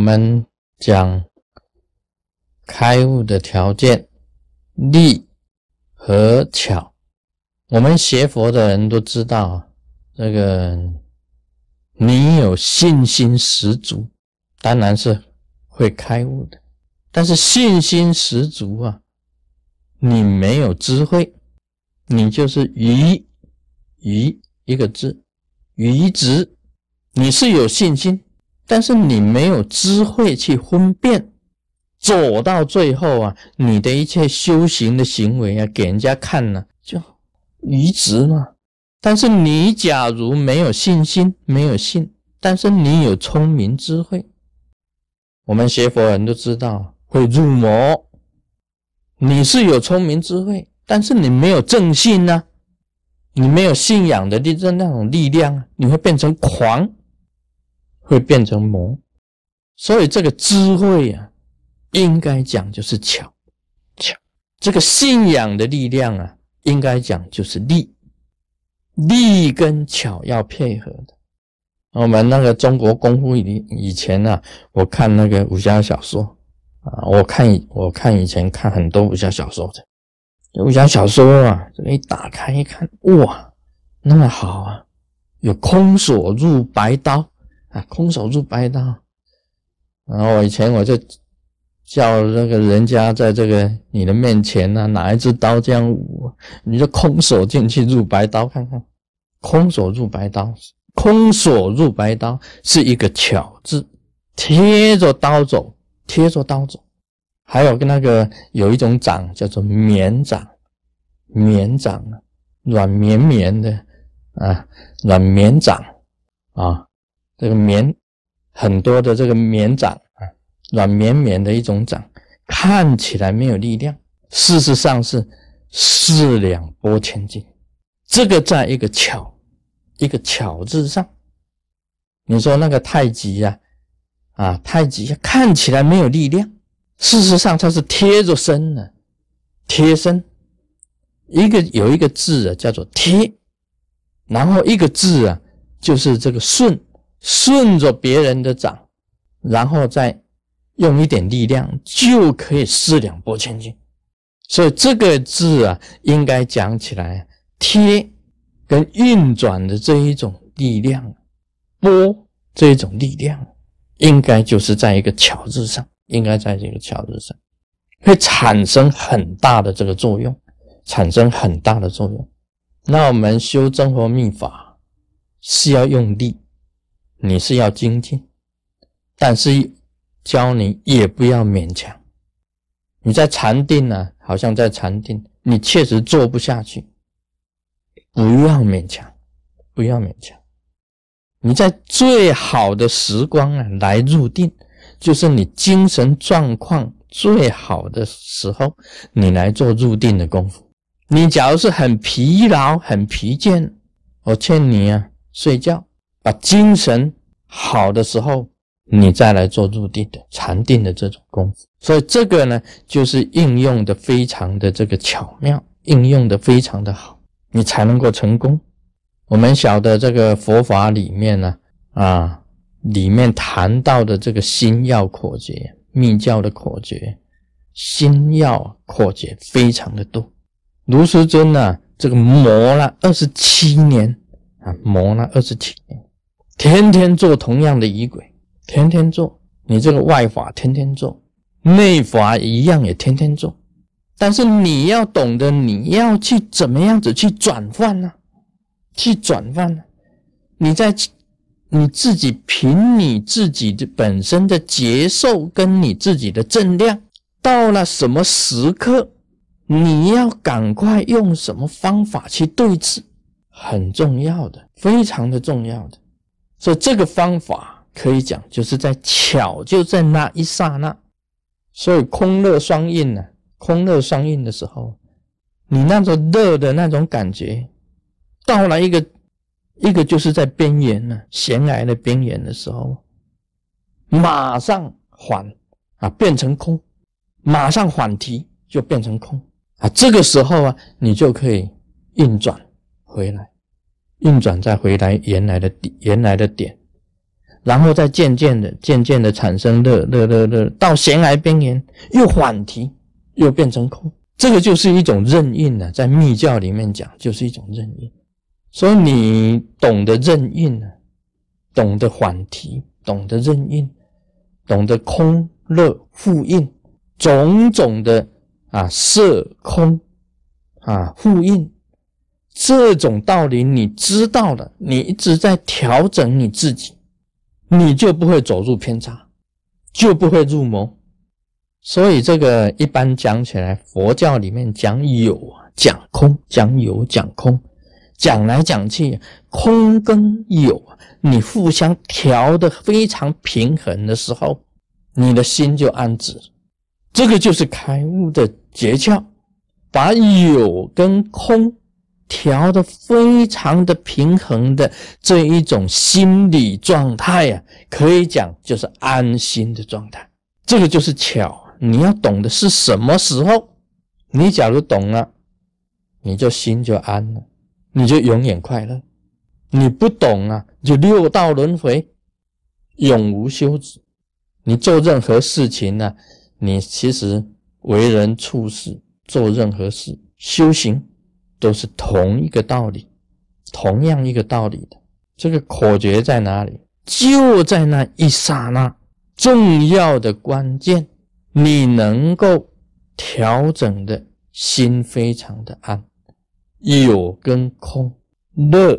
我们讲开悟的条件，力和巧。我们学佛的人都知道，这个你有信心十足，当然是会开悟的。但是信心十足啊，你没有智慧，你就是愚愚一个字，愚直。你是有信心。但是你没有智慧去分辨，走到最后啊，你的一切修行的行为啊，给人家看呢，就愚直嘛。但是你假如没有信心，没有信，但是你有聪明智慧，我们学佛人都知道会入魔。你是有聪明智慧，但是你没有正信呢，你没有信仰的力这那种力量啊，你会变成狂。会变成魔，所以这个智慧啊，应该讲就是巧巧。这个信仰的力量啊，应该讲就是力，力跟巧要配合的。我们那个中国功夫以以前呢，我看那个武侠小说啊，我看我看以前看很多武侠小说的，武侠小说啊，这一打开一看，哇，那么好啊，有空手入白刀。啊，空手入白刀。然后我以前我就叫那个人家在这个你的面前呢，拿一支刀这样舞，你就空手进去入白刀看看。空手入白刀，空手入白刀是一个巧字，贴着刀走，贴着刀走。还有跟那个有一种掌叫做绵掌，绵掌，软绵绵的啊，软绵掌啊。这个绵很多的这个绵掌啊，软绵绵的一种掌，看起来没有力量，事实上是四两拨千斤。这个在一个巧，一个巧字上。你说那个太极呀，啊，太极呀看起来没有力量，事实上它是贴着身的，贴身。一个有一个字啊，叫做贴，然后一个字啊，就是这个顺。顺着别人的掌，然后再用一点力量，就可以四两拨千斤。所以这个字啊，应该讲起来，贴跟运转的这一种力量，拨这一种力量，应该就是在一个巧字上，应该在这个巧字上，会产生很大的这个作用，产生很大的作用。那我们修真佛秘法是要用力。你是要精进，但是教你也不要勉强。你在禅定呢，好像在禅定，你确实做不下去，不要勉强，不要勉强。你在最好的时光啊来入定，就是你精神状况最好的时候，你来做入定的功夫。你假如是很疲劳、很疲倦，我劝你啊，睡觉。把精神好的时候，你再来做入定的禅定的这种功夫，所以这个呢，就是应用的非常的这个巧妙，应用的非常的好，你才能够成功。我们晓得这个佛法里面呢，啊，里面谈到的这个心要阔诀，密教的阔诀，心要阔诀非常的多。卢师尊呢，这个磨了二十七年啊，磨了二十七年。天天做同样的仪轨，天天做，你这个外法天天做，内法一样也天天做，但是你要懂得，你要去怎么样子去转换呢？去转换呢？你在你自己凭你自己的本身的节奏跟你自己的正量，到了什么时刻，你要赶快用什么方法去对治，很重要的，非常的重要的。所以这个方法可以讲，就是在巧，就在那一刹那。所以空热双印呢，空热双印的时候，你那种热的那种感觉，到了一个一个就是在边缘呢，悬崖的边缘的时候，马上缓啊，变成空，马上缓提就变成空啊。这个时候啊，你就可以运转回来。运转再回来原来的，原来的点，然后再渐渐的、渐渐的产生热热热热，到悬崖边缘又缓提，又变成空。这个就是一种任运呢，在密教里面讲，就是一种任运。所以你懂得任运呢，懂得缓提，懂得任运，懂得空乐复印，种种的啊色空啊复印。这种道理你知道了，你一直在调整你自己，你就不会走入偏差，就不会入魔。所以这个一般讲起来，佛教里面讲有啊，讲空，讲有，讲空，讲来讲去，空跟有，你互相调的非常平衡的时候，你的心就安止。这个就是开悟的诀窍，把有跟空。调的非常的平衡的这一种心理状态呀，可以讲就是安心的状态。这个就是巧，你要懂的是什么时候？你假如懂了，你就心就安了，你就永远快乐。你不懂啊，就六道轮回，永无休止。你做任何事情呢，你其实为人处事，做任何事，修行。都是同一个道理，同样一个道理的。这个口诀在哪里？就在那一刹那，重要的关键，你能够调整的心非常的安，有跟空，乐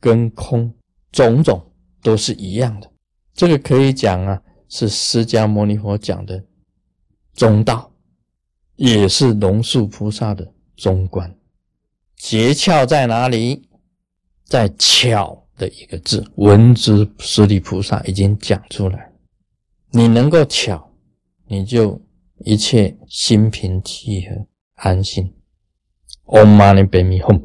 跟空，种种都是一样的。这个可以讲啊，是释迦牟尼佛讲的中道，也是龙树菩萨的中观。诀窍在哪里？在“巧”的一个字，文殊师利菩萨已经讲出来。你能够巧，你就一切心平气和、安心。Om Mani Padme Hum。